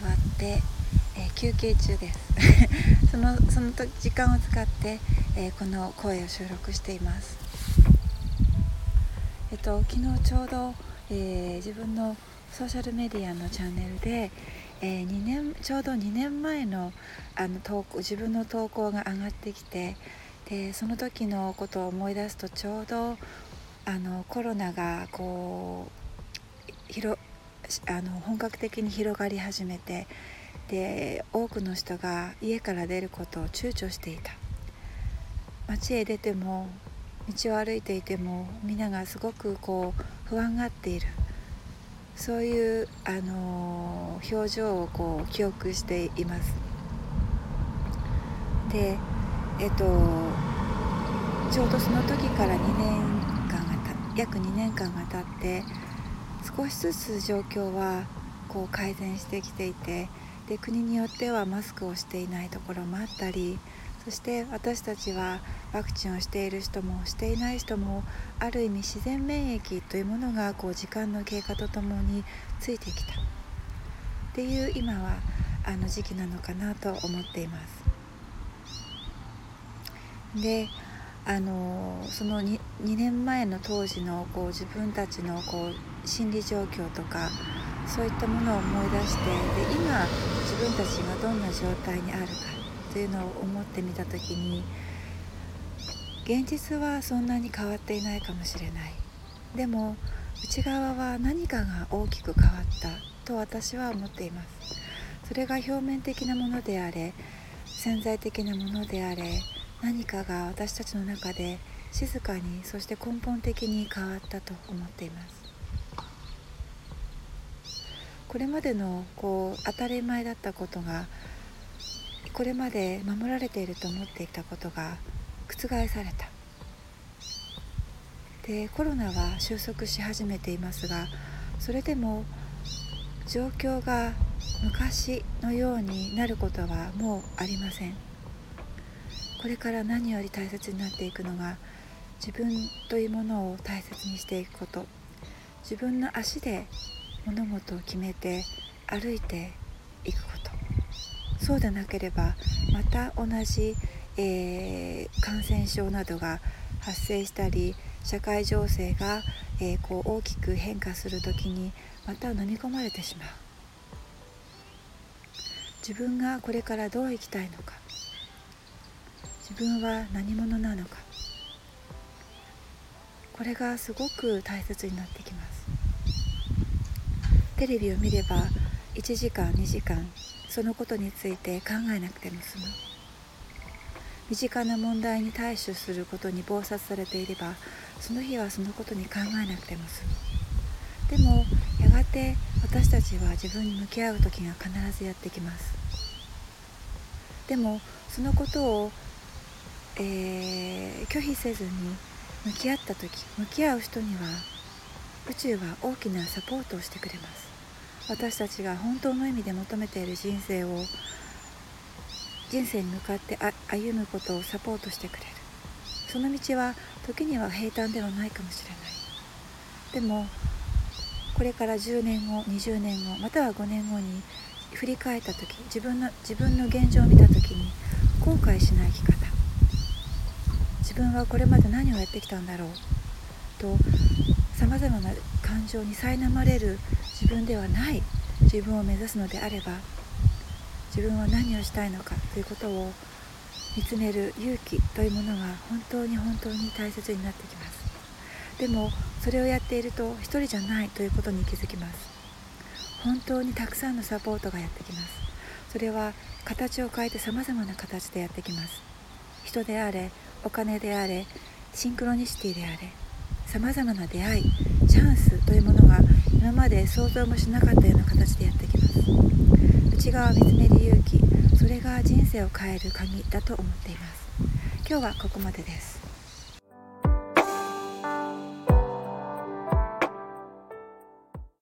座って、えー、休憩中です。そのその時間を使って、えー、この声を収録しています。えっと昨日ちょうど、えー、自分のソーシャルメディアのチャンネルで、え2年ちょうど2年前のあの投稿自分の投稿が上がってきてでその時のことを思い出すとちょうどあのコロナがこう広あの本格的に広がり始めてで多くの人が家から出ることを躊躇していた。街へ出ても道を歩いていても皆がすごくこう不安がっている。そういう、あの表情をこう記憶しています。でえっとちょうどその時から2年間がた約2年間が経って少しずつ状況はこう改善してきていてで国によってはマスクをしていないところもあったりそして私たちはワクチンをしている人もしていない人もある意味自然免疫というものがこう時間の経過とともについてきたっていう今はあの時期なのかなと思っています。であのその 2, 2年前の当時のこう自分たちのこう心理状況とかそういったものを思い出してで今自分たちがどんな状態にあるかというのを思ってみた時に現実はそんなに変わっていないかもしれない。でも内側は何かが大きく変わったと私は思っています。それが表面的なものであれ潜在的なものであれ何かが私たちの中で静かにそして根本的に変わったと思っています。これまでのこう当たり前だったことがこれまで守られていると思っていたことが覆された。でコロナは収束し始めていますがそれでも状況が昔のようになることはもうありません。これから何より大切になっていくのが自分というものを大切にしていくこと。自分の足で物事を決めて歩いていくこと。そうでなければまた同じ、えー、感染症などが発生したり社会情勢が、えー、こう大きく変化する時にまた飲み込まれてしまう。自分がこれからどう生きたいのか。自分は何者なのか。これがすごく大切になってきます。テレビを見れば1時間2時間そのことについて考えなくても済む。身近な問題に対処することに忙殺されていればその日はそのことに考えなくても済む。でもやがて私たちは自分に向き合う時が必ずやってきます。でもそのことをえー、拒否せずに向き合った時向き合う人には宇宙は大きなサポートをしてくれます。私たちが本当の意味で求めている人生を人生に向かって歩むことをサポートしてくれる。その道は時には平坦ではないかもしれない。でもこれから10年後20年後または5年後に振り返った時自分の自分の現状を見た時に後悔しない生き方。自分はこれまで何をやってきたんだろうとさまざまな感情に苛まれる自分ではない自分を目指すのであれば自分は何をしたいのかということを見つめる勇気というものが本当に本当に大切になってきます。でもそれをやっていると一人じゃないということに気づきます。本当にたくさんのサポートがやってきます。それは形を変えてさまざまな形でやってきます。人であれお金であれシンクロニシティであれさまざまな出会いチャンスというものが今まで想像もしなかったような形でやってきます。内側を見つめる勇気それが人生を変える鍵だと思っています。今日はここまでです。